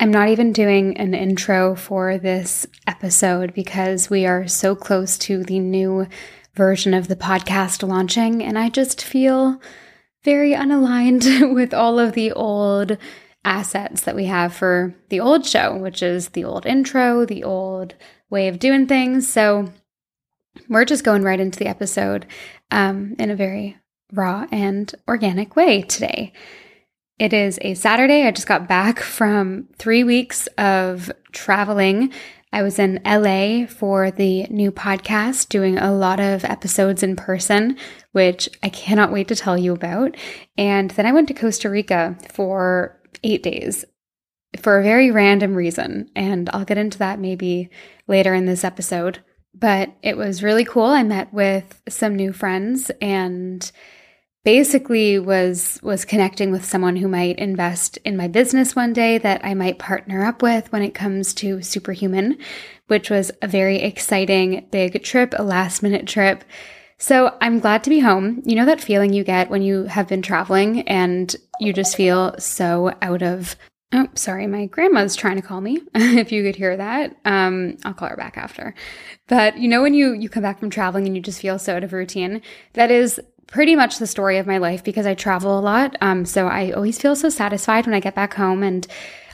I'm not even doing an intro for this episode because we are so close to the new version of the podcast launching, and I just feel very unaligned with all of the old assets that we have for the old show, which is the old intro, the old way of doing things. So we're just going right into the episode um, in a very raw and organic way today. It is a Saturday. I just got back from three weeks of traveling. I was in LA for the new podcast, doing a lot of episodes in person, which I cannot wait to tell you about. And then I went to Costa Rica for eight days for a very random reason. And I'll get into that maybe later in this episode. But it was really cool. I met with some new friends and basically was was connecting with someone who might invest in my business one day that I might partner up with when it comes to superhuman, which was a very exciting big trip, a last minute trip. So I'm glad to be home. You know that feeling you get when you have been traveling and you just feel so out of Oh, sorry, my grandma's trying to call me. if you could hear that, um, I'll call her back after. But you know when you you come back from traveling and you just feel so out of routine, that is pretty much the story of my life because I travel a lot. Um, so I always feel so satisfied when I get back home and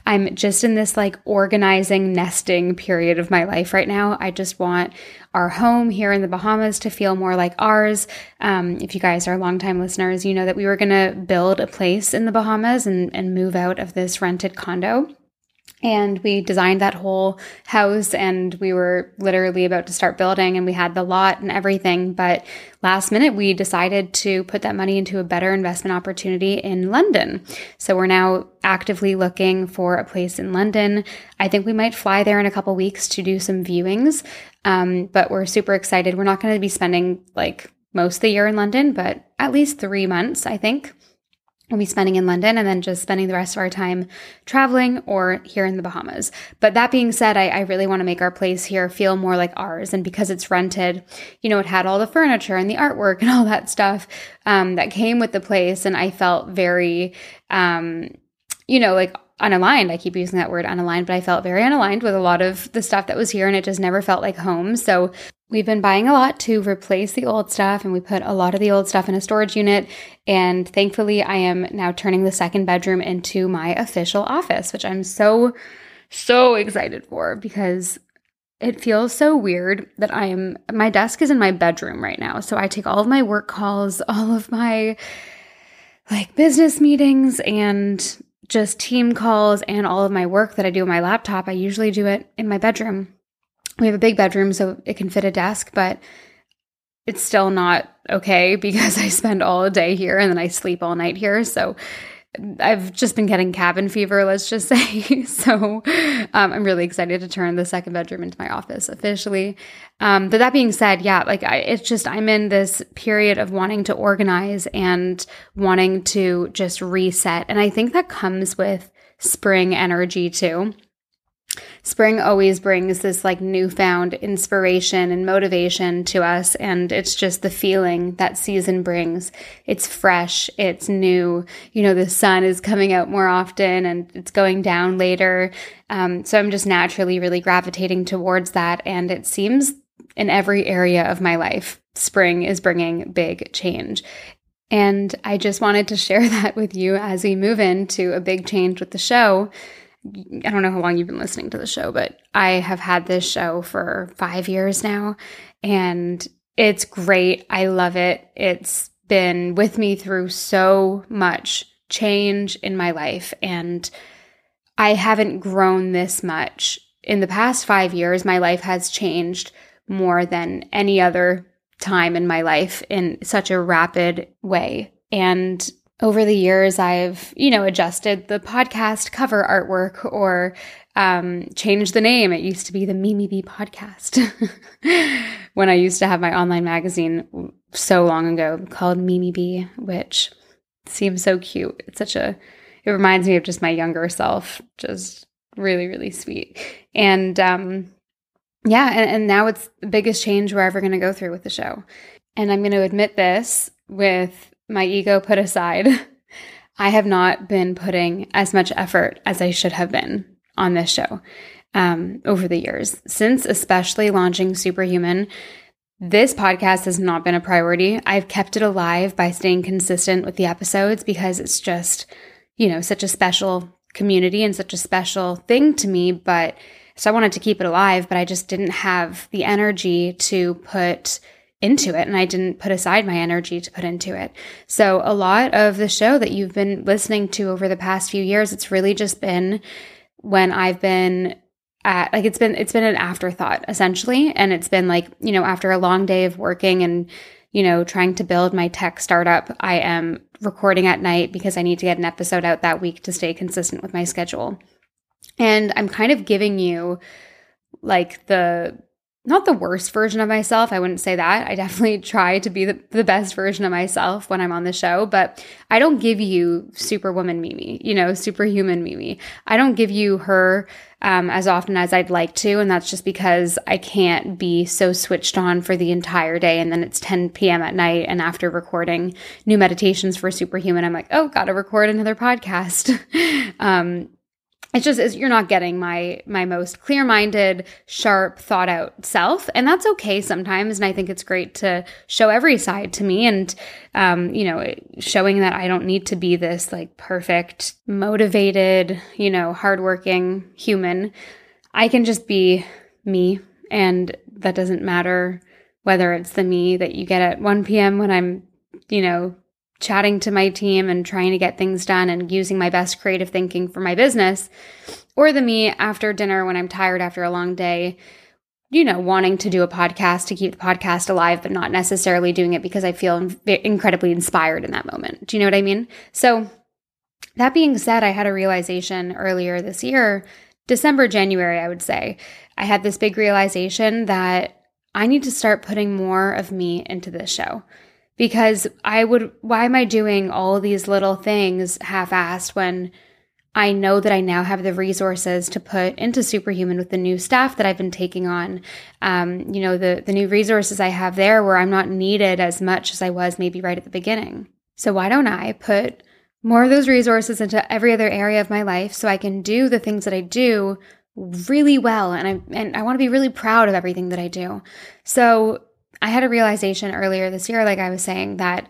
I'm just in this like organizing, nesting period of my life right now. I just want our home here in the Bahamas to feel more like ours. Um, if you guys are longtime listeners, you know that we were going to build a place in the Bahamas and, and move out of this rented condo. And we designed that whole house and we were literally about to start building and we had the lot and everything. But last minute, we decided to put that money into a better investment opportunity in London. So we're now actively looking for a place in London. I think we might fly there in a couple weeks to do some viewings. Um, but we're super excited. We're not going to be spending like most of the year in London, but at least three months, I think we'll be spending in London and then just spending the rest of our time traveling or here in the Bahamas. But that being said, I, I really want to make our place here feel more like ours. And because it's rented, you know, it had all the furniture and the artwork and all that stuff um, that came with the place. And I felt very, um, you know, like unaligned. I keep using that word unaligned, but I felt very unaligned with a lot of the stuff that was here and it just never felt like home. So we've been buying a lot to replace the old stuff and we put a lot of the old stuff in a storage unit. And thankfully, I am now turning the second bedroom into my official office, which I'm so, so excited for because it feels so weird that I am, my desk is in my bedroom right now. So I take all of my work calls, all of my like business meetings and just team calls and all of my work that I do on my laptop, I usually do it in my bedroom. We have a big bedroom, so it can fit a desk, but it's still not okay because I spend all day here and then I sleep all night here. So I've just been getting cabin fever, let's just say. so um, I'm really excited to turn the second bedroom into my office officially. Um, but that being said, yeah, like I, it's just I'm in this period of wanting to organize and wanting to just reset. And I think that comes with spring energy too spring always brings this like newfound inspiration and motivation to us. And it's just the feeling that season brings. It's fresh, it's new. You know, the sun is coming out more often and it's going down later. Um, so I'm just naturally really gravitating towards that. And it seems in every area of my life, spring is bringing big change. And I just wanted to share that with you as we move into a big change with the show I don't know how long you've been listening to the show, but I have had this show for five years now, and it's great. I love it. It's been with me through so much change in my life, and I haven't grown this much. In the past five years, my life has changed more than any other time in my life in such a rapid way. And over the years, I've, you know, adjusted the podcast cover artwork or um, changed the name. It used to be the Mimi B podcast when I used to have my online magazine so long ago called Mimi B, which seems so cute. It's such a, it reminds me of just my younger self, just really, really sweet. And um, yeah, and, and now it's the biggest change we're ever going to go through with the show. And I'm going to admit this with my ego put aside, I have not been putting as much effort as I should have been on this show um, over the years. Since especially launching Superhuman, this podcast has not been a priority. I've kept it alive by staying consistent with the episodes because it's just, you know, such a special community and such a special thing to me. But so I wanted to keep it alive, but I just didn't have the energy to put into it and I didn't put aside my energy to put into it. So a lot of the show that you've been listening to over the past few years, it's really just been when I've been at, like it's been it's been an afterthought essentially and it's been like, you know, after a long day of working and you know, trying to build my tech startup, I am recording at night because I need to get an episode out that week to stay consistent with my schedule. And I'm kind of giving you like the not the worst version of myself. I wouldn't say that. I definitely try to be the, the best version of myself when I'm on the show, but I don't give you superwoman Mimi, you know, superhuman Mimi. I don't give you her um, as often as I'd like to. And that's just because I can't be so switched on for the entire day. And then it's 10 p.m. at night. And after recording new meditations for superhuman, I'm like, oh, gotta record another podcast. um, it's just it's, you're not getting my my most clear-minded sharp thought out self and that's okay sometimes and i think it's great to show every side to me and um, you know showing that i don't need to be this like perfect motivated you know hardworking human. I can just be me and that doesn't matter whether it's the me that you get at 1 p.m when i'm you know chatting to my team and trying to get things done and using my best creative thinking for my business, or the me after dinner when I'm tired after a long day, you know, wanting to do a podcast to keep the podcast alive, but not necessarily doing it because I feel incredibly inspired in that moment. Do you know what I mean? So, that being said, I had a realization earlier this year, December, January, I would say. I had this big realization that I need to start putting more of me into this show because I would, why am I doing all these little things half assed when I know that I now have the resources to put into Superhuman with the new staff that I've been taking on. Um, you know, the, the new resources I have there where I'm not needed as much as I was maybe right at the beginning. So why don't I put more of those resources into every other area of my life so I can do the things that I do really well and I and I want to be really proud of everything that I do. So I had a realization earlier this year, like I was saying, that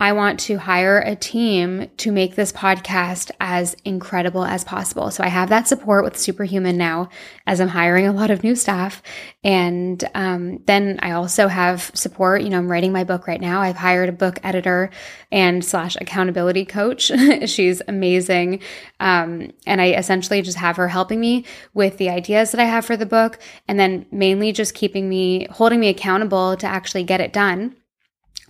I want to hire a team to make this podcast as incredible as possible. So I have that support with Superhuman now as I'm hiring a lot of new staff. And um, then I also have support. You know, I'm writing my book right now. I've hired a book editor and slash accountability coach. She's amazing. Um, and I essentially just have her helping me with the ideas that I have for the book and then mainly just keeping me, holding me accountable to actually get it done.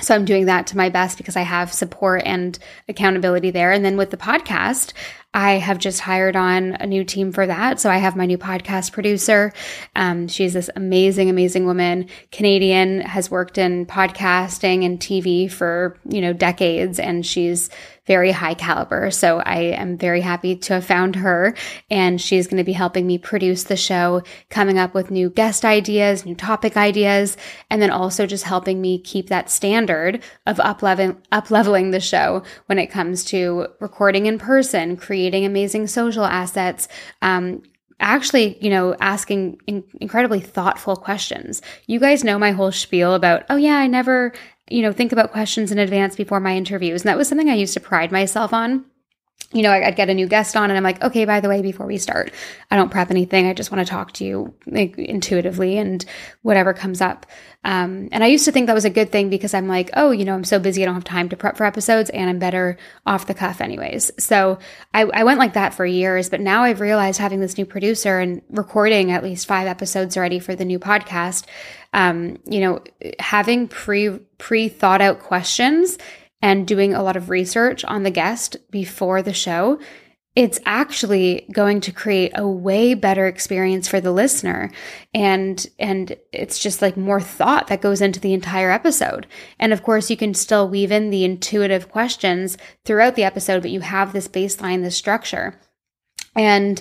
So I'm doing that to my best because I have support and accountability there. And then with the podcast, I have just hired on a new team for that. So I have my new podcast producer. Um, she's this amazing, amazing woman, Canadian, has worked in podcasting and TV for, you know, decades. And she's very high caliber. So I am very happy to have found her and she's going to be helping me produce the show, coming up with new guest ideas, new topic ideas, and then also just helping me keep that standard of up leveling, the show when it comes to recording in person, creating amazing social assets, um, actually, you know, asking in- incredibly thoughtful questions. You guys know my whole spiel about, oh, yeah, I never you know, think about questions in advance before my interviews. And that was something I used to pride myself on. You know, I'd get a new guest on and I'm like, okay, by the way, before we start, I don't prep anything. I just want to talk to you like, intuitively and whatever comes up. Um, and I used to think that was a good thing because I'm like, oh, you know, I'm so busy, I don't have time to prep for episodes and I'm better off the cuff anyways. So I, I went like that for years, but now I've realized having this new producer and recording at least five episodes already for the new podcast, um, you know, having pre pre thought out questions and doing a lot of research on the guest before the show it's actually going to create a way better experience for the listener. And and it's just like more thought that goes into the entire episode. And of course you can still weave in the intuitive questions throughout the episode but you have this baseline this structure. And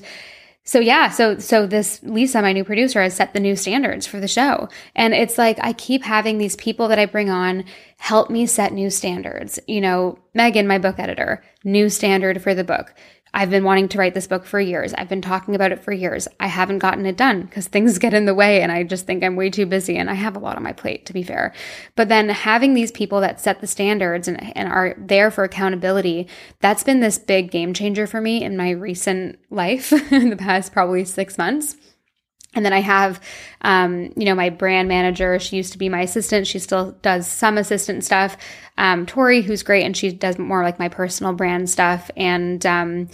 so yeah, so so this Lisa, my new producer, has set the new standards for the show. And it's like I keep having these people that I bring on help me set new standards. You know, Megan, my book editor, new standard for the book. I've been wanting to write this book for years. I've been talking about it for years. I haven't gotten it done because things get in the way and I just think I'm way too busy and I have a lot on my plate, to be fair. But then having these people that set the standards and, and are there for accountability, that's been this big game changer for me in my recent life in the past probably six months. And then I have, um, you know, my brand manager. She used to be my assistant. She still does some assistant stuff. Um, Tori, who's great, and she does more like my personal brand stuff and um,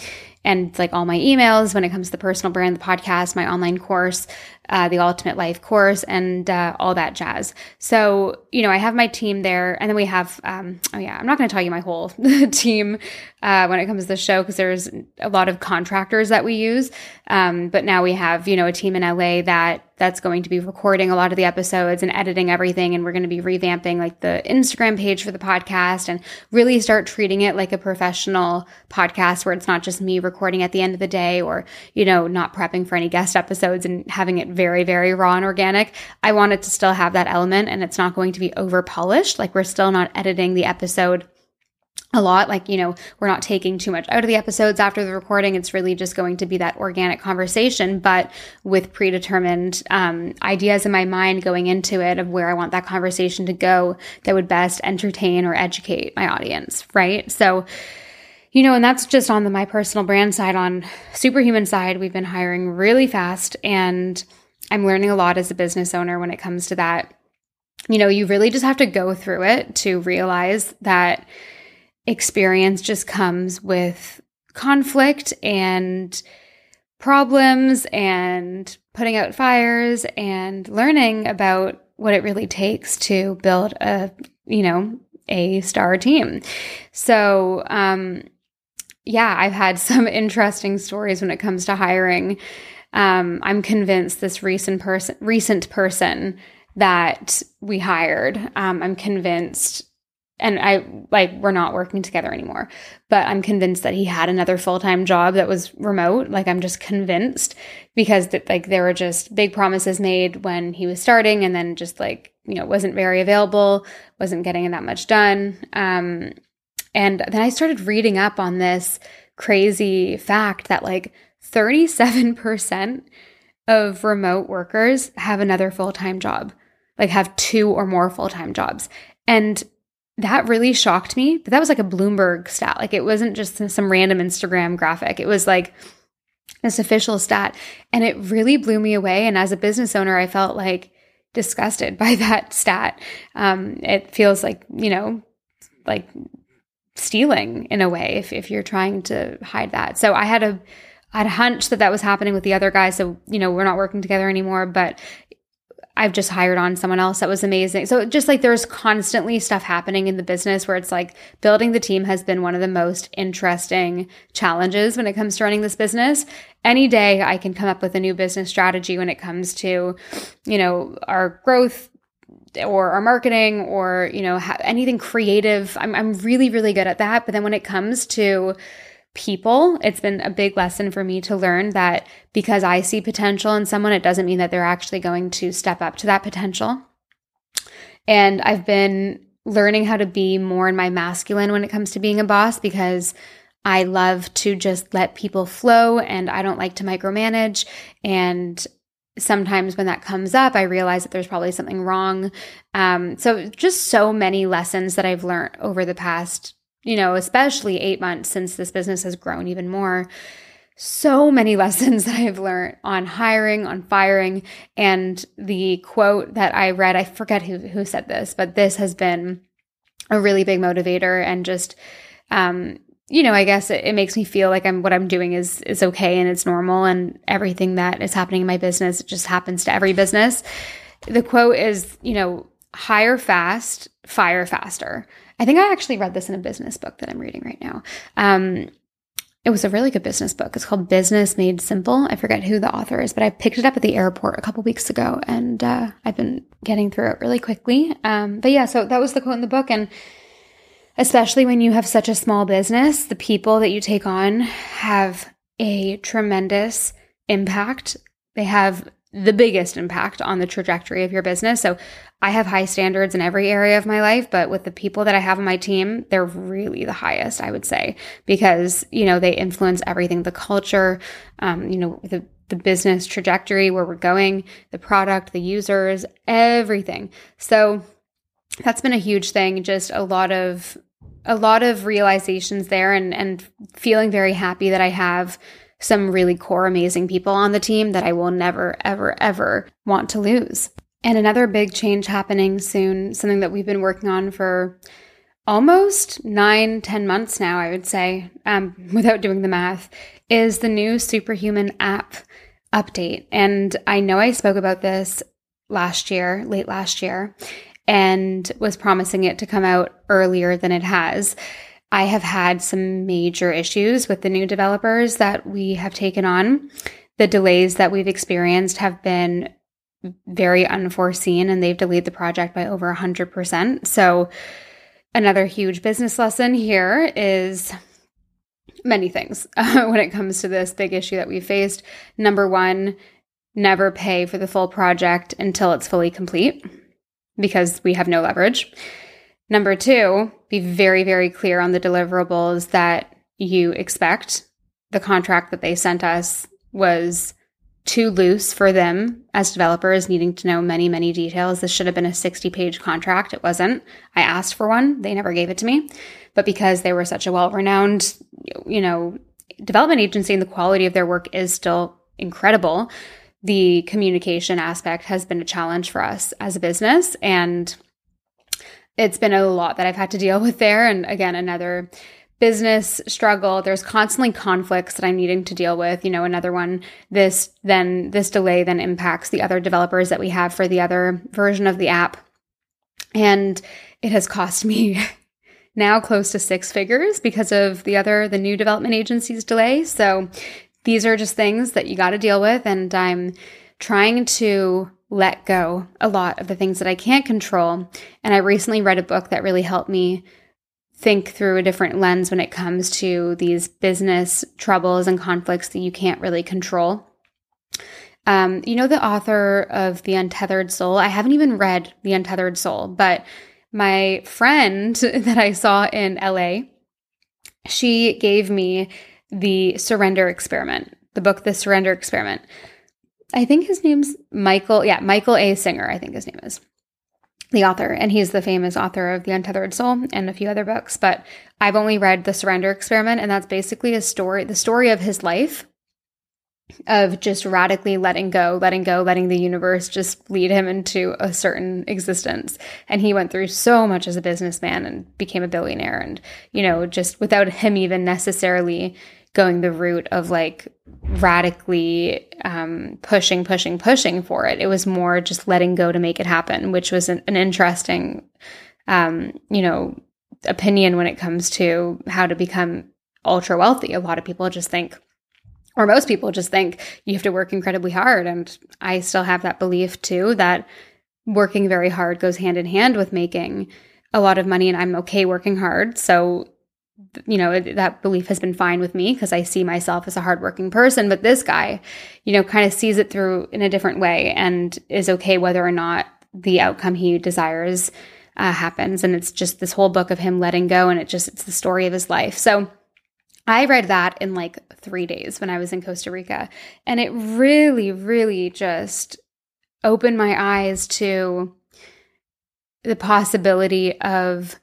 and like all my emails when it comes to the personal brand, the podcast, my online course uh, the Ultimate Life course, and uh, all that jazz. So, you know, I have my team there, and then we have, um, oh yeah, I'm not going to tell you my whole team uh, when it comes to the show because there's a lot of contractors that we use. Um, but now we have, you know, a team in LA that that's going to be recording a lot of the episodes and editing everything. And we're going to be revamping like the Instagram page for the podcast and really start treating it like a professional podcast where it's not just me recording at the end of the day or, you know, not prepping for any guest episodes and having it very, very very raw and organic. I want it to still have that element and it's not going to be over polished. Like we're still not editing the episode a lot. Like, you know, we're not taking too much out of the episodes after the recording. It's really just going to be that organic conversation, but with predetermined um, ideas in my mind going into it of where I want that conversation to go that would best entertain or educate my audience, right? So, you know, and that's just on the my personal brand side. On superhuman side, we've been hiring really fast and I'm learning a lot as a business owner when it comes to that. You know, you really just have to go through it to realize that experience just comes with conflict and problems and putting out fires and learning about what it really takes to build a, you know, a star team. So, um, yeah, I've had some interesting stories when it comes to hiring. Um, I'm convinced this recent person, recent person that we hired, um, I'm convinced and I like we're not working together anymore. But I'm convinced that he had another full-time job that was remote. Like I'm just convinced because that like there were just big promises made when he was starting and then just like, you know, wasn't very available, wasn't getting that much done. Um and then I started reading up on this crazy fact that like 37% of remote workers have another full-time job. Like have two or more full-time jobs. And that really shocked me. But that was like a Bloomberg stat. Like it wasn't just some random Instagram graphic. It was like this official stat. And it really blew me away. And as a business owner, I felt like disgusted by that stat. Um, it feels like, you know, like stealing in a way if, if you're trying to hide that. So I had a, I had a hunch that that was happening with the other guy. So, you know, we're not working together anymore, but I've just hired on someone else that was amazing. So just like there's constantly stuff happening in the business where it's like building the team has been one of the most interesting challenges when it comes to running this business. Any day I can come up with a new business strategy when it comes to, you know, our growth or our marketing or, you know, anything creative. I'm, I'm really, really good at that. But then when it comes to people, it's been a big lesson for me to learn that because I see potential in someone, it doesn't mean that they're actually going to step up to that potential. And I've been learning how to be more in my masculine when it comes to being a boss because I love to just let people flow and I don't like to micromanage. And sometimes when that comes up, I realize that there's probably something wrong. Um, so, just so many lessons that I've learned over the past you know, especially eight months since this business has grown even more. So many lessons that I've learned on hiring, on firing, and the quote that I read, I forget who, who said this, but this has been a really big motivator and just, um, you know, I guess it, it, makes me feel like I'm what I'm doing is is okay and it's normal and everything that is happening in my business just happens to every business. The quote is, you know, hire fast, fire faster. I think I actually read this in a business book that I'm reading right now. Um, it was a really good business book. It's called Business Made Simple. I forget who the author is, but I picked it up at the airport a couple weeks ago, and uh, I've been getting through it really quickly. Um, but yeah, so that was the quote in the book, and especially when you have such a small business, the people that you take on have a tremendous impact. They have the biggest impact on the trajectory of your business. So I have high standards in every area of my life, but with the people that I have on my team, they're really the highest, I would say, because, you know, they influence everything, the culture, um, you know, the, the business trajectory, where we're going, the product, the users, everything. So that's been a huge thing. Just a lot of, a lot of realizations there and, and feeling very happy that I have some really core, amazing people on the team that I will never, ever, ever want to lose. And another big change happening soon, something that we've been working on for almost nine, ten months now, I would say, um, without doing the math, is the new Superhuman app update. And I know I spoke about this last year, late last year, and was promising it to come out earlier than it has. I have had some major issues with the new developers that we have taken on. The delays that we've experienced have been very unforeseen and they've delayed the project by over 100%. So, another huge business lesson here is many things when it comes to this big issue that we faced. Number one, never pay for the full project until it's fully complete because we have no leverage. Number two, be very, very clear on the deliverables that you expect. The contract that they sent us was too loose for them as developers needing to know many, many details. This should have been a 60 page contract. It wasn't. I asked for one. They never gave it to me. But because they were such a well renowned, you know, development agency and the quality of their work is still incredible, the communication aspect has been a challenge for us as a business. And it's been a lot that I've had to deal with there. And again, another business struggle. There's constantly conflicts that I'm needing to deal with. You know, another one, this then, this delay then impacts the other developers that we have for the other version of the app. And it has cost me now close to six figures because of the other, the new development agency's delay. So these are just things that you got to deal with. And I'm trying to let go a lot of the things that I can't control. And I recently read a book that really helped me think through a different lens when it comes to these business troubles and conflicts that you can't really control. Um, you know, the author of The Untethered Soul? I haven't even read The Untethered Soul, but my friend that I saw in LA, she gave me the Surrender Experiment, the book, The Surrender Experiment. I think his name's Michael. Yeah, Michael A. Singer, I think his name is the author. And he's the famous author of The Untethered Soul and a few other books. But I've only read The Surrender Experiment, and that's basically a story, the story of his life of just radically letting go, letting go, letting the universe just lead him into a certain existence. And he went through so much as a businessman and became a billionaire. And, you know, just without him even necessarily going the route of like radically um, pushing, pushing, pushing for it. It was more just letting go to make it happen, which was an, an interesting, um, you know, opinion when it comes to how to become ultra wealthy. A lot of people just think, or most people just think you have to work incredibly hard. And I still have that belief too that working very hard goes hand in hand with making a lot of money and I'm okay working hard. So you know, that belief has been fine with me because I see myself as a hardworking person. But this guy, you know, kind of sees it through in a different way and is okay whether or not the outcome he desires uh, happens. And it's just this whole book of him letting go, and it just it's the story of his life. So I read that in like three days when I was in Costa Rica, and it really, really just opened my eyes to the possibility of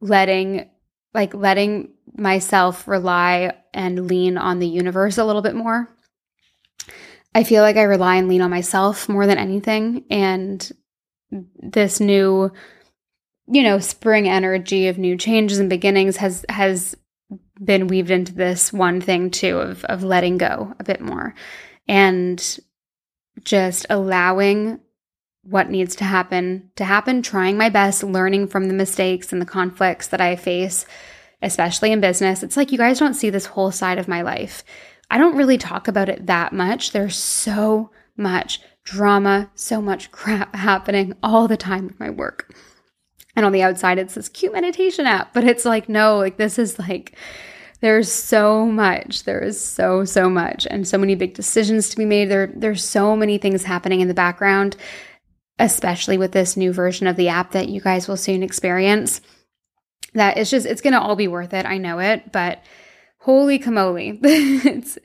letting like letting myself rely and lean on the universe a little bit more. I feel like I rely and lean on myself more than anything. And this new, you know, spring energy of new changes and beginnings has has been weaved into this one thing too of of letting go a bit more and just allowing what needs to happen to happen, trying my best, learning from the mistakes and the conflicts that I face, especially in business. It's like you guys don't see this whole side of my life. I don't really talk about it that much. There's so much drama, so much crap happening all the time with my work. And on the outside, it's this cute meditation app, but it's like, no, like this is like there's so much. There is so, so much and so many big decisions to be made. There, there's so many things happening in the background, especially with this new version of the app that you guys will soon experience. That it's just, it's going to all be worth it. I know it, but holy camoli. it's,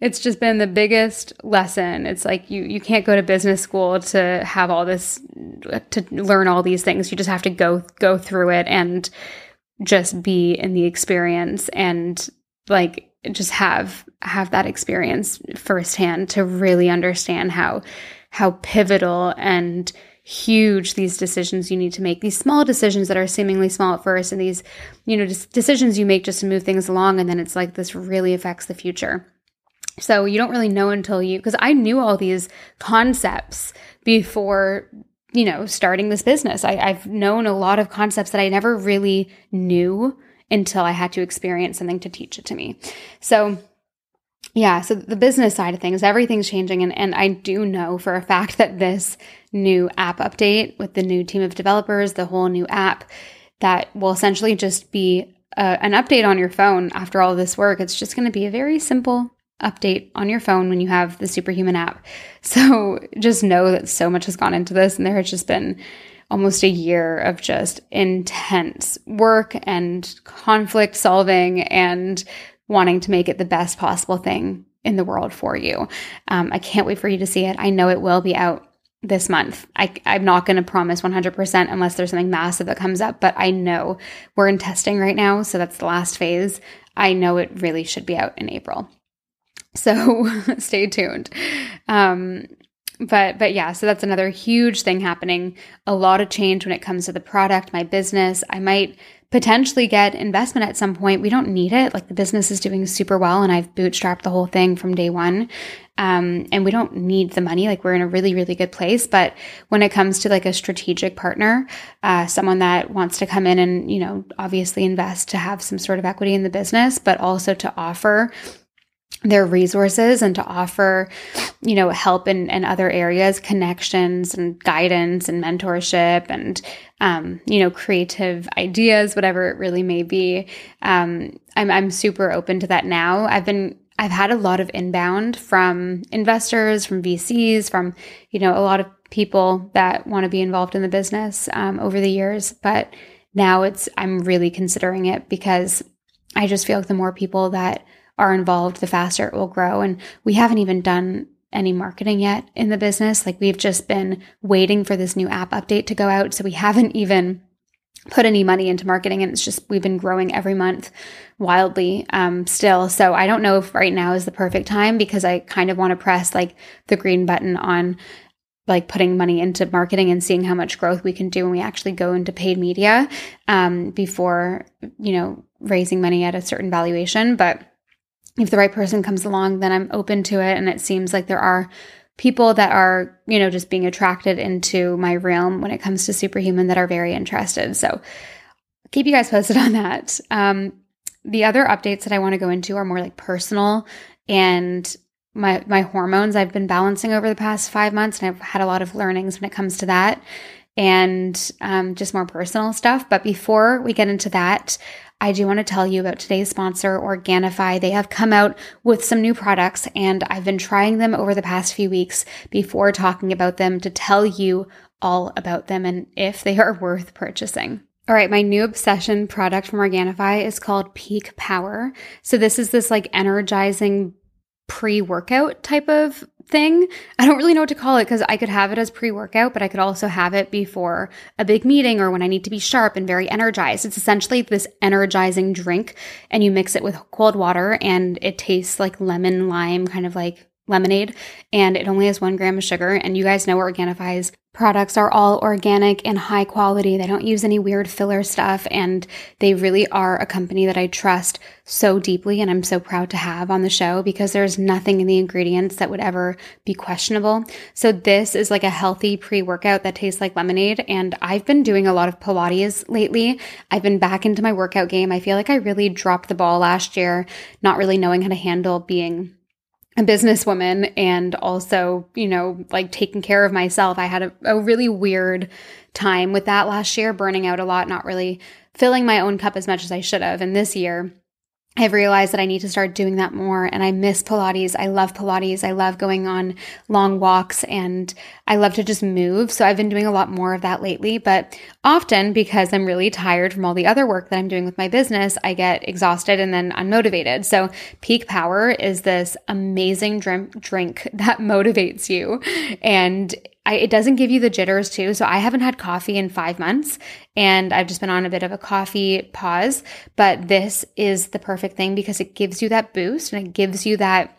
it's just been the biggest lesson. It's like you you can't go to business school to have all this to learn all these things. You just have to go go through it and just be in the experience and like just have have that experience firsthand to really understand how how pivotal and huge these decisions you need to make these small decisions that are seemingly small at first and these you know decisions you make just to move things along and then it's like this really affects the future so you don't really know until you, because I knew all these concepts before, you know, starting this business. I, I've known a lot of concepts that I never really knew until I had to experience something to teach it to me. So, yeah, so the business side of things, everything's changing. And, and I do know for a fact that this new app update with the new team of developers, the whole new app, that will essentially just be an update on your phone after all this work. It's just going to be a very simple update on your phone when you have the Superhuman app. So just know that so much has gone into this, and there has just been almost a year of just intense work and conflict solving and wanting to make it the best possible thing in the world for you. Um, I can't wait for you to see it. I know it will be out this month. I, I'm not going to promise 100% unless there's something massive that comes up, but I know we're in testing right now. So that's the last phase. I know it really should be out in April. So stay tuned. Um, but but yeah, so that's another huge thing happening. A lot of change when it comes to the product, my business. I might potentially get investment at some point. We don't need it. Like the business is doing super well, and I've bootstrapped the whole thing from day one. Um, and we don't need the money. Like we're in a really really good place. But when it comes to like a strategic partner, uh, someone that wants to come in and you know obviously invest to have some sort of equity in the business, but also to offer their resources and to offer, you know, help in, in other areas, connections and guidance and mentorship and, um, you know, creative ideas, whatever it really may be. Um, I'm, I'm super open to that now. I've been, I've had a lot of inbound from investors, from VCs, from, you know, a lot of people that want to be involved in the business, um, over the years. But now it's, I'm really considering it because I just feel like the more people that, are involved, the faster it will grow. And we haven't even done any marketing yet in the business. Like we've just been waiting for this new app update to go out. So we haven't even put any money into marketing and it's just we've been growing every month wildly um, still so i don't know if right now is the perfect time because i kind of want to press like the green button on like putting money into marketing and seeing how much growth we can do when we actually go into paid media um, before you know raising money at a certain valuation but if the right person comes along, then I'm open to it. And it seems like there are people that are, you know, just being attracted into my realm when it comes to superhuman that are very interested. So keep you guys posted on that. Um, the other updates that I want to go into are more like personal and my my hormones I've been balancing over the past five months, and I've had a lot of learnings when it comes to that, and um, just more personal stuff. But before we get into that, I do want to tell you about today's sponsor, Organifi. They have come out with some new products and I've been trying them over the past few weeks before talking about them to tell you all about them and if they are worth purchasing. All right, my new obsession product from Organifi is called Peak Power. So this is this like energizing pre-workout type of thing. I don't really know what to call it because I could have it as pre workout, but I could also have it before a big meeting or when I need to be sharp and very energized. It's essentially this energizing drink, and you mix it with cold water, and it tastes like lemon lime, kind of like lemonade, and it only has one gram of sugar. And you guys know Organifi's products are all organic and high quality. They don't use any weird filler stuff. And they really are a company that I trust so deeply. And I'm so proud to have on the show because there's nothing in the ingredients that would ever be questionable. So this is like a healthy pre workout that tastes like lemonade. And I've been doing a lot of Pilates lately. I've been back into my workout game. I feel like I really dropped the ball last year, not really knowing how to handle being a businesswoman and also, you know, like taking care of myself. I had a, a, really weird time with that last year, burning out a lot, not really filling my own cup as much as I should have. And this year, I've realized that I need to start doing that more and I miss Pilates. I love Pilates. I love going on long walks and I love to just move. So I've been doing a lot more of that lately, but often because I'm really tired from all the other work that I'm doing with my business, I get exhausted and then unmotivated. So peak power is this amazing drink, that motivates you and I, it doesn't give you the jitters too. So I haven't had coffee in five months and I've just been on a bit of a coffee pause. But this is the perfect thing because it gives you that boost and it gives you that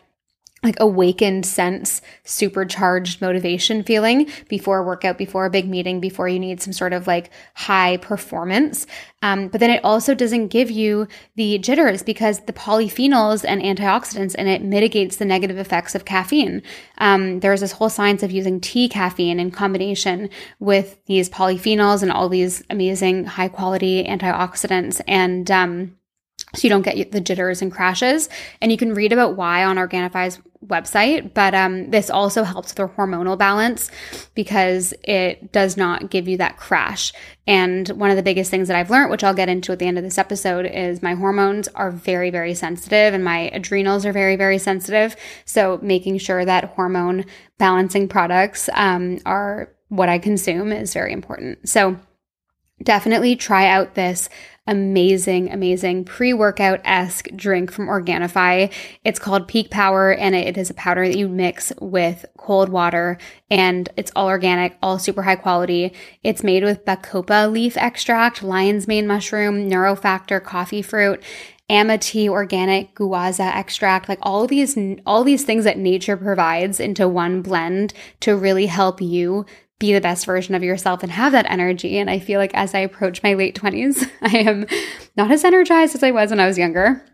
like awakened sense, supercharged motivation feeling before a workout, before a big meeting, before you need some sort of like high performance. Um, but then it also doesn't give you the jitters because the polyphenols and antioxidants and it mitigates the negative effects of caffeine. Um, there's this whole science of using tea caffeine in combination with these polyphenols and all these amazing high quality antioxidants. And, um, so you don't get the jitters and crashes. And you can read about why on Organifi's website. But um, this also helps with the hormonal balance because it does not give you that crash. And one of the biggest things that I've learned, which I'll get into at the end of this episode, is my hormones are very, very sensitive and my adrenals are very, very sensitive. So making sure that hormone balancing products um, are what I consume is very important. So definitely try out this amazing, amazing pre workout esque drink from Organifi. It's called Peak Power and it is a powder that you mix with cold water and it's all organic, all super high quality. It's made with Bacopa leaf extract, lion's mane mushroom, neurofactor coffee fruit, Amity organic guaiaca extract, like all these all these things that nature provides into one blend to really help you be the best version of yourself and have that energy. And I feel like as I approach my late 20s, I am not as energized as I was when I was younger.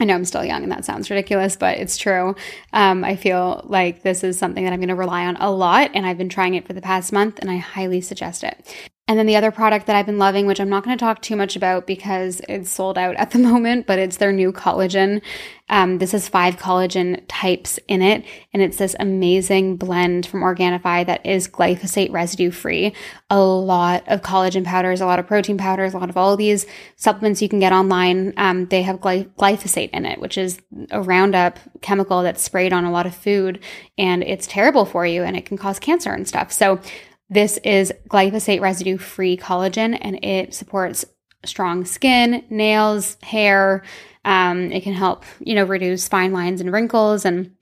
I know I'm still young and that sounds ridiculous, but it's true. Um, I feel like this is something that I'm going to rely on a lot, and I've been trying it for the past month, and I highly suggest it. And then the other product that I've been loving, which I'm not going to talk too much about because it's sold out at the moment, but it's their new collagen. Um, this has five collagen types in it, and it's this amazing blend from Organifi that is glyphosate residue free. A lot of collagen powders, a lot of protein powders, a lot of all of these supplements you can get online, um, they have gly- glyphosate in it, which is a Roundup chemical that's sprayed on a lot of food, and it's terrible for you, and it can cause cancer and stuff. So this is glyphosate residue free collagen and it supports strong skin, nails, hair. Um, it can help, you know, reduce fine lines and wrinkles and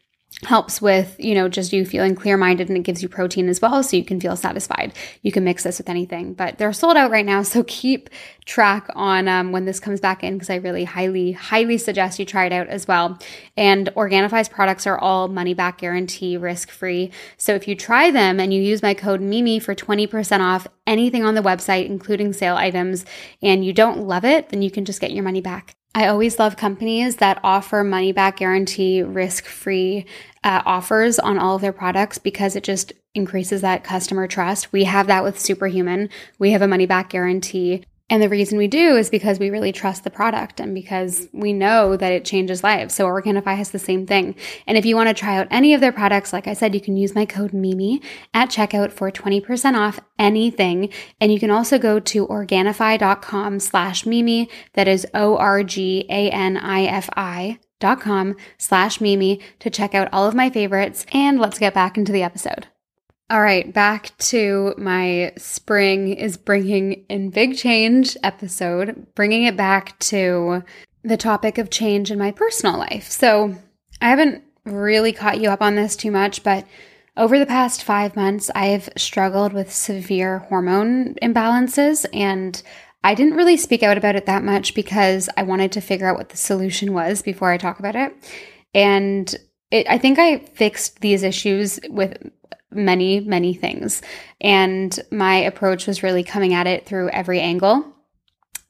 helps with, you know, just you feeling clear minded and it gives you protein as well. So you can feel satisfied. You can mix this with anything, but they're sold out right now. So keep track on um, when this comes back in because I really highly, highly suggest you try it out as well. And Organifi's products are all money back guarantee risk free. So if you try them and you use my code MIMI for 20% off anything on the website, including sale items, and you don't love it, then you can just get your money back. I always love companies that offer money back guarantee, risk free uh, offers on all of their products because it just increases that customer trust. We have that with Superhuman. We have a money back guarantee. And the reason we do is because we really trust the product and because we know that it changes lives. So Organifi has the same thing. And if you want to try out any of their products, like I said, you can use my code MIMI at checkout for 20% off anything. And you can also go to Organifi.com slash Mimi. That is O-R-G-A-N-I-F-I dot com slash Mimi to check out all of my favorites. And let's get back into the episode. All right, back to my spring is bringing in big change episode, bringing it back to the topic of change in my personal life. So, I haven't really caught you up on this too much, but over the past five months, I've struggled with severe hormone imbalances, and I didn't really speak out about it that much because I wanted to figure out what the solution was before I talk about it. And it, I think I fixed these issues with many, many things. And my approach was really coming at it through every angle.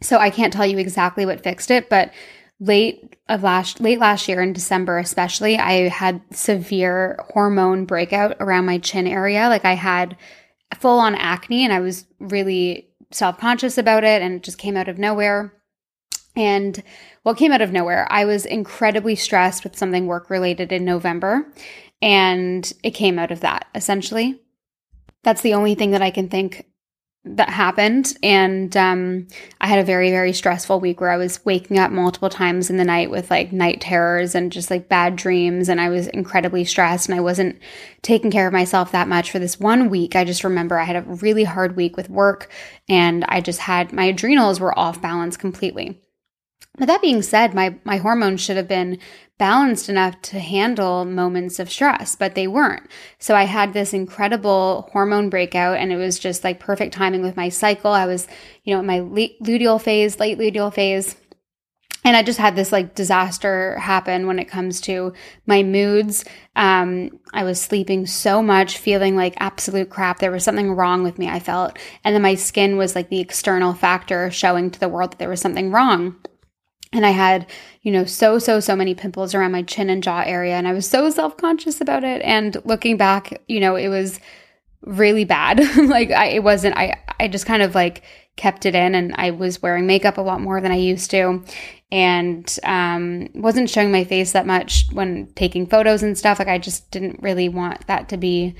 So I can't tell you exactly what fixed it, but late of last late last year in December especially, I had severe hormone breakout around my chin area. Like I had full on acne and I was really self-conscious about it and it just came out of nowhere. And what came out of nowhere, I was incredibly stressed with something work related in November. And it came out of that essentially. That's the only thing that I can think that happened. And um, i had a very very stressful week where i was waking up multiple times in the night with like night terrors and just like bad dreams. And i was incredibly stressed and i wasn't taking care of myself that much for this one week. I just remember i had a really hard week with work and i just had my adrenals were off balance completely. But that being said, my, my hormones should have been balanced enough to handle moments of stress, but they weren't. So I had this incredible hormone breakout and it was just like perfect timing with my cycle. I was, you know, in my luteal phase, late luteal phase. And I just had this like disaster happen when it comes to my moods. Um, I was sleeping so much, feeling like absolute crap. There was something wrong with me, I felt. And then my skin was like the external factor showing to the world that there was something wrong and I had, you know, so, so, so many pimples around my chin and jaw area. And I was so self conscious about it. And looking back, you know, it was really bad. like, I, it wasn't, I, I just kind of like kept it in and I was wearing makeup a lot more than I used to. And um, wasn't showing my face that much when taking photos and stuff. Like, I just didn't really want that to be,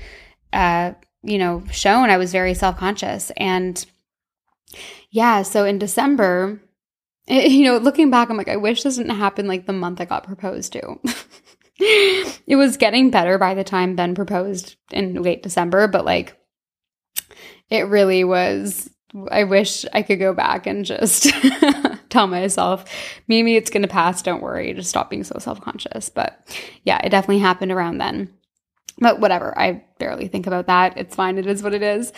uh, you know, shown. I was very self conscious. And yeah, so in December, it, you know, looking back, I'm like, I wish this didn't happen like the month I got proposed to. it was getting better by the time Ben proposed in late December, but like, it really was. I wish I could go back and just tell myself, Mimi, it's going to pass. Don't worry. Just stop being so self conscious. But yeah, it definitely happened around then. But whatever. I barely think about that. It's fine. It is what it is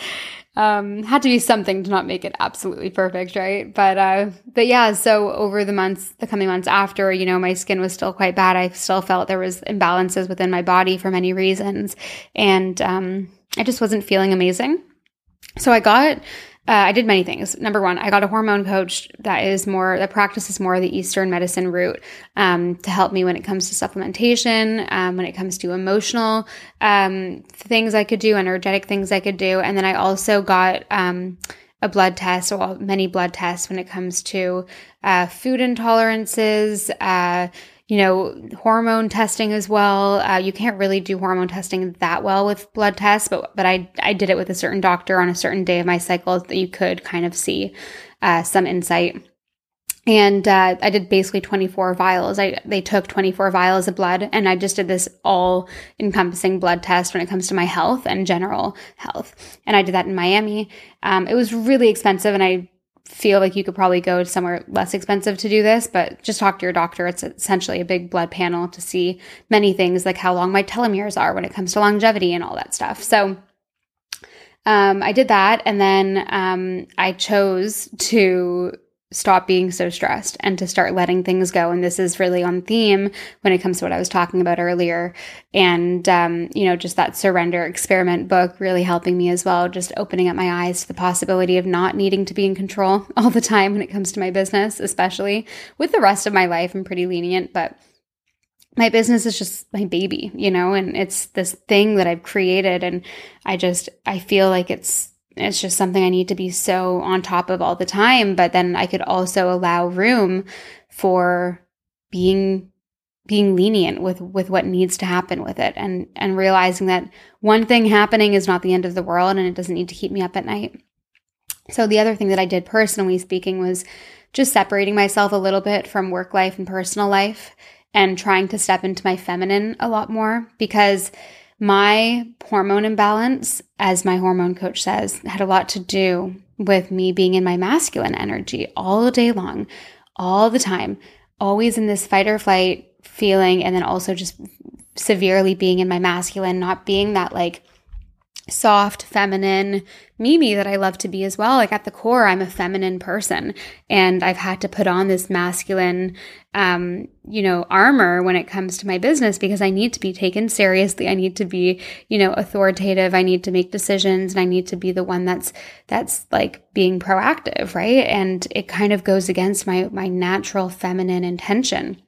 um, had to be something to not make it absolutely perfect, right? But uh, but yeah, so over the months, the coming months after, you know, my skin was still quite bad. I still felt there was imbalances within my body for many reasons, and um, I just wasn't feeling amazing. So I got uh, I did many things. Number one, I got a hormone coach that is more that practices more the Eastern medicine route um, to help me when it comes to supplementation, um, when it comes to emotional um, things I could do, energetic things I could do, and then I also got um, a blood test, or many blood tests when it comes to uh, food intolerances. Uh, you know, hormone testing as well. Uh, you can't really do hormone testing that well with blood tests, but but I I did it with a certain doctor on a certain day of my cycle that you could kind of see uh, some insight. And uh, I did basically 24 vials. I they took 24 vials of blood, and I just did this all encompassing blood test when it comes to my health and general health. And I did that in Miami. Um, it was really expensive, and I feel like you could probably go somewhere less expensive to do this, but just talk to your doctor. It's essentially a big blood panel to see many things like how long my telomeres are when it comes to longevity and all that stuff. So um, I did that, and then um, I chose to stop being so stressed and to start letting things go. And this is really on theme when it comes to what I was talking about earlier. And, um, you know, just that surrender experiment book really helping me as well, just opening up my eyes to the possibility of not needing to be in control all the time when it comes to my business, especially with the rest of my life. I'm pretty lenient, but my business is just my baby, you know, and it's this thing that I've created. And I just, I feel like it's, it's just something I need to be so on top of all the time. But then I could also allow room for being being lenient with with what needs to happen with it and and realizing that one thing happening is not the end of the world and it doesn't need to keep me up at night. So the other thing that I did personally speaking was just separating myself a little bit from work life and personal life and trying to step into my feminine a lot more because my hormone imbalance, as my hormone coach says, had a lot to do with me being in my masculine energy all day long, all the time, always in this fight or flight feeling, and then also just severely being in my masculine, not being that like soft, feminine Mimi that I love to be as well. Like at the core, I'm a feminine person and I've had to put on this masculine, um, you know, armor when it comes to my business because I need to be taken seriously. I need to be, you know, authoritative. I need to make decisions and I need to be the one that's, that's like being proactive, right? And it kind of goes against my, my natural feminine intention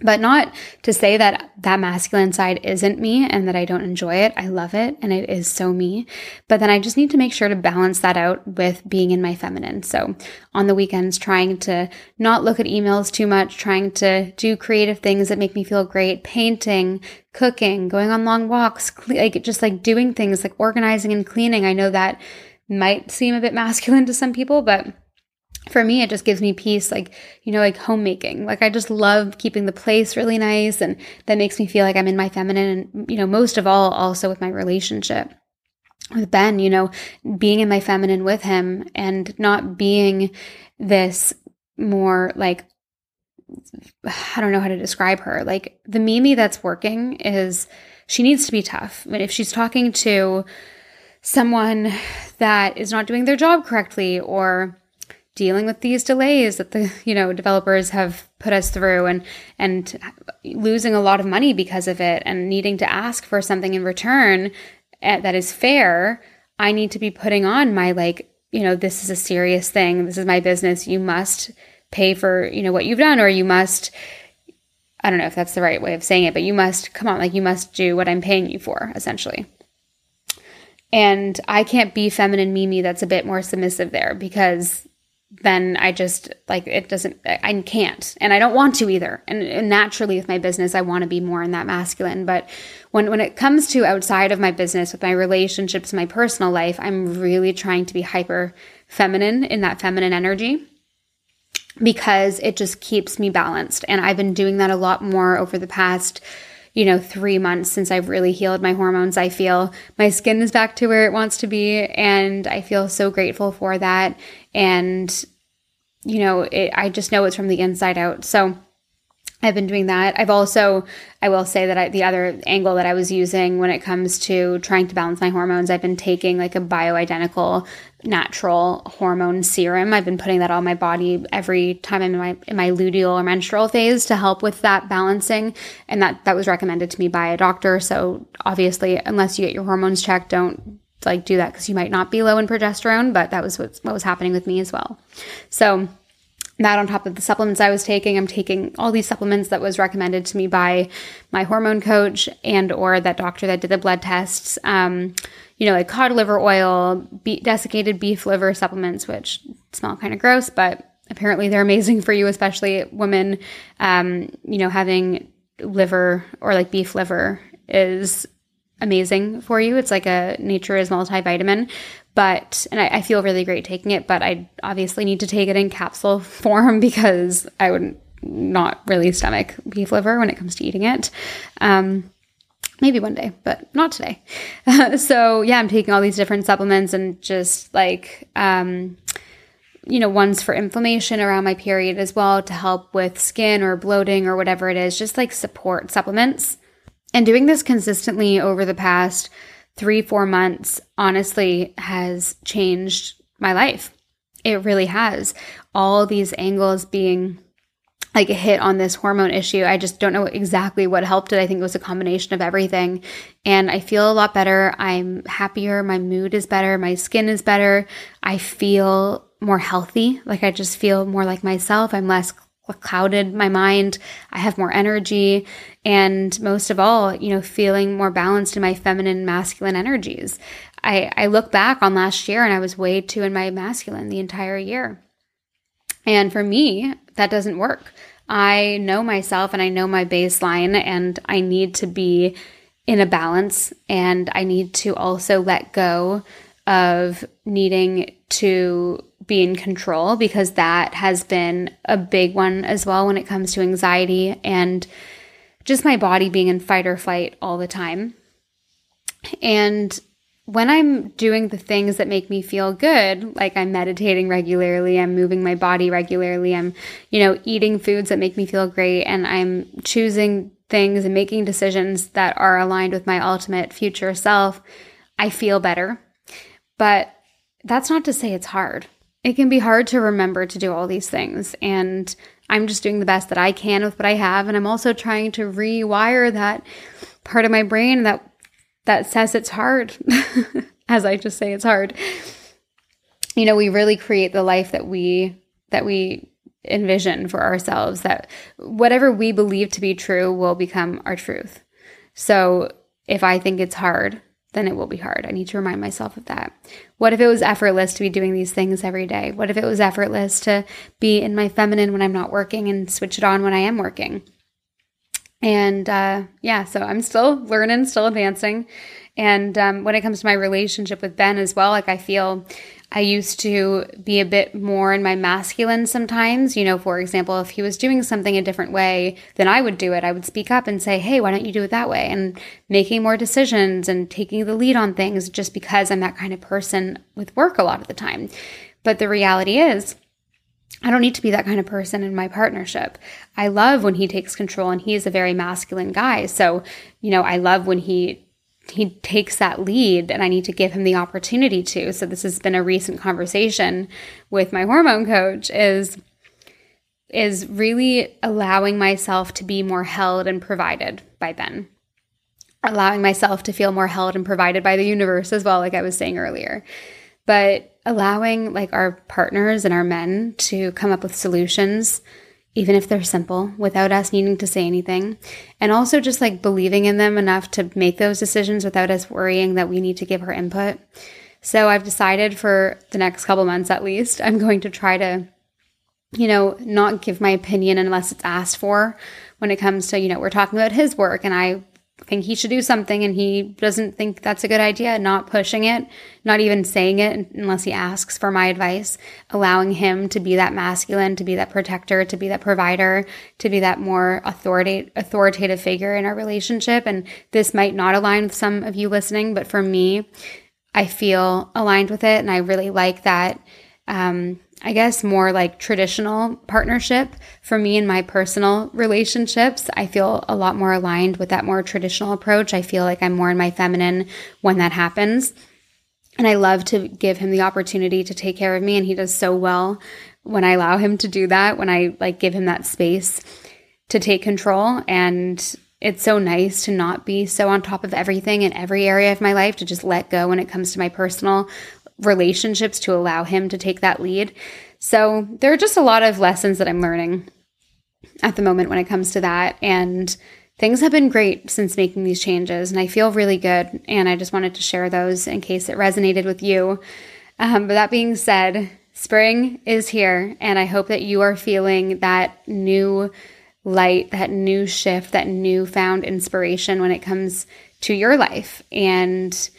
but not to say that that masculine side isn't me and that I don't enjoy it. I love it and it is so me. But then I just need to make sure to balance that out with being in my feminine. So on the weekends, trying to not look at emails too much, trying to do creative things that make me feel great, painting, cooking, going on long walks, like just like doing things like organizing and cleaning. I know that might seem a bit masculine to some people, but for me, it just gives me peace, like, you know, like homemaking. Like, I just love keeping the place really nice. And that makes me feel like I'm in my feminine. And, you know, most of all, also with my relationship with Ben, you know, being in my feminine with him and not being this more like, I don't know how to describe her. Like, the Mimi that's working is she needs to be tough. Mean, if she's talking to someone that is not doing their job correctly or, dealing with these delays that the you know developers have put us through and and losing a lot of money because of it and needing to ask for something in return eh, that is fair i need to be putting on my like you know this is a serious thing this is my business you must pay for you know what you've done or you must i don't know if that's the right way of saying it but you must come on like you must do what i'm paying you for essentially. And i can't be feminine mimi that's a bit more submissive there because then I just like it doesn't, I can't, and I don't want to either. And, and naturally, with my business, I want to be more in that masculine. But when when it comes to outside of my business, with my relationships, my personal life, I'm really trying to be hyper feminine in that feminine energy because it just keeps me balanced. And I've been doing that a lot more over the past you know, three months since I've really healed my hormones. I feel my skin is back to where it wants to be, and I feel so grateful for that. And, you know, it, I just know it's from the inside out. So, I've been doing that. I've also, I will say that I, the other angle that I was using when it comes to trying to balance my hormones, I've been taking like a bioidentical natural hormone serum. I've been putting that on my body every time I'm in my in my luteal or menstrual phase to help with that balancing, and that that was recommended to me by a doctor. So obviously, unless you get your hormones checked, don't like do that because you might not be low in progesterone. But that was what what was happening with me as well. So that on top of the supplements I was taking, I'm taking all these supplements that was recommended to me by my hormone coach and or that doctor that did the blood tests. Um, you know, like cod liver oil, be- desiccated beef liver supplements, which smell kind of gross, but apparently they're amazing for you, especially women. Um, you know, having liver or like beef liver is amazing for you. It's like a Nature's multivitamin, but and I, I, feel really great taking it. But I obviously need to take it in capsule form because I would not really stomach beef liver when it comes to eating it. Um, maybe one day, but not today. so yeah, I'm taking all these different supplements and just like. Um, you know, ones for inflammation around my period as well to help with skin or bloating or whatever it is, just like support supplements. And doing this consistently over the past three, four months honestly has changed my life. It really has. All these angles being like a hit on this hormone issue. I just don't know exactly what helped it. I think it was a combination of everything. And I feel a lot better. I'm happier. My mood is better. My skin is better. I feel more healthy. Like I just feel more like myself. I'm less clouded my mind. I have more energy. And most of all, you know, feeling more balanced in my feminine masculine energies. I, I look back on last year and I was way too in my masculine the entire year. And for me, that doesn't work. I know myself and I know my baseline, and I need to be in a balance. And I need to also let go of needing to be in control because that has been a big one as well when it comes to anxiety and just my body being in fight or flight all the time. And when I'm doing the things that make me feel good, like I'm meditating regularly, I'm moving my body regularly, I'm, you know, eating foods that make me feel great, and I'm choosing things and making decisions that are aligned with my ultimate future self, I feel better. But that's not to say it's hard. It can be hard to remember to do all these things. And I'm just doing the best that I can with what I have. And I'm also trying to rewire that part of my brain that that says it's hard. As I just say it's hard. You know, we really create the life that we that we envision for ourselves that whatever we believe to be true will become our truth. So if I think it's hard, then it will be hard. I need to remind myself of that. What if it was effortless to be doing these things every day? What if it was effortless to be in my feminine when I'm not working and switch it on when I am working? And uh, yeah, so I'm still learning, still advancing. And um, when it comes to my relationship with Ben as well, like I feel I used to be a bit more in my masculine sometimes. You know, for example, if he was doing something a different way than I would do it, I would speak up and say, hey, why don't you do it that way? And making more decisions and taking the lead on things just because I'm that kind of person with work a lot of the time. But the reality is, I don't need to be that kind of person in my partnership. I love when he takes control and he is a very masculine guy. So, you know, I love when he he takes that lead and I need to give him the opportunity to. So this has been a recent conversation with my hormone coach is is really allowing myself to be more held and provided by Ben. Allowing myself to feel more held and provided by the universe as well like I was saying earlier. But allowing like our partners and our men to come up with solutions even if they're simple, without us needing to say anything. And also just like believing in them enough to make those decisions without us worrying that we need to give her input. So I've decided for the next couple months at least, I'm going to try to, you know, not give my opinion unless it's asked for when it comes to, you know, we're talking about his work and I think he should do something and he doesn't think that's a good idea, not pushing it, not even saying it unless he asks for my advice, allowing him to be that masculine, to be that protector, to be that provider, to be that more authoritative authoritative figure in our relationship. And this might not align with some of you listening, but for me, I feel aligned with it and I really like that um, I guess, more like traditional partnership for me in my personal relationships. I feel a lot more aligned with that more traditional approach. I feel like I'm more in my feminine when that happens. And I love to give him the opportunity to take care of me. And he does so well when I allow him to do that, when I like give him that space to take control. And it's so nice to not be so on top of everything in every area of my life, to just let go when it comes to my personal relationships to allow him to take that lead. So there are just a lot of lessons that I'm learning at the moment when it comes to that. And things have been great since making these changes, and I feel really good. And I just wanted to share those in case it resonated with you. Um, but that being said, spring is here, and I hope that you are feeling that new light, that new shift, that newfound inspiration when it comes to your life. And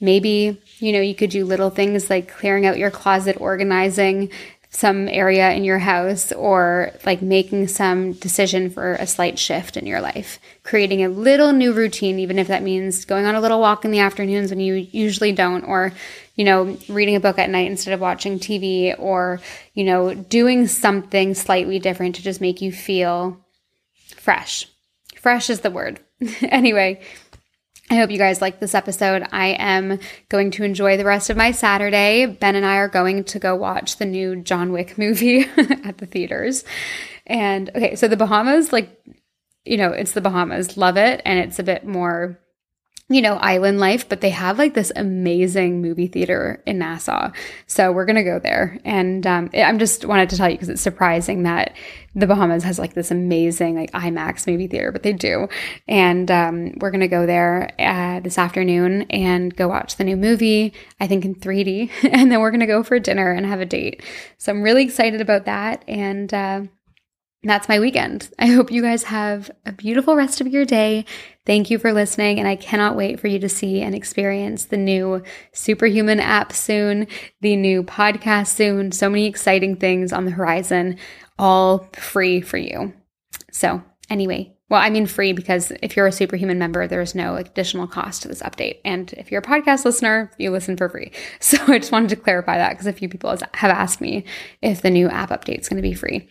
maybe you know, you could do little things like clearing out your closet, organizing some area in your house, or like making some decision for a slight shift in your life, creating a little new routine, even if that means going on a little walk in the afternoons when you usually don't, or, you know, reading a book at night instead of watching TV, or, you know, doing something slightly different to just make you feel fresh. Fresh is the word. anyway, I hope you guys like this episode. I am going to enjoy the rest of my Saturday. Ben and I are going to go watch the new John Wick movie at the theaters. And okay, so the Bahamas, like, you know, it's the Bahamas. Love it. And it's a bit more you know, island life, but they have like this amazing movie theater in Nassau. So we're going to go there. And um, I'm just wanted to tell you because it's surprising that the Bahamas has like this amazing like IMAX movie theater, but they do. And um, we're going to go there uh, this afternoon and go watch the new movie, I think in 3D. and then we're going to go for dinner and have a date. So I'm really excited about that. And, uh, that's my weekend. I hope you guys have a beautiful rest of your day. Thank you for listening, and I cannot wait for you to see and experience the new Superhuman app soon, the new podcast soon. So many exciting things on the horizon, all free for you. So, anyway, well, I mean free because if you're a Superhuman member, there's no additional cost to this update. And if you're a podcast listener, you listen for free. So I just wanted to clarify that because a few people have asked me if the new app update is going to be free.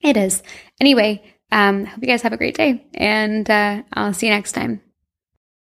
It is. Anyway, um, hope you guys have a great day and uh, I'll see you next time.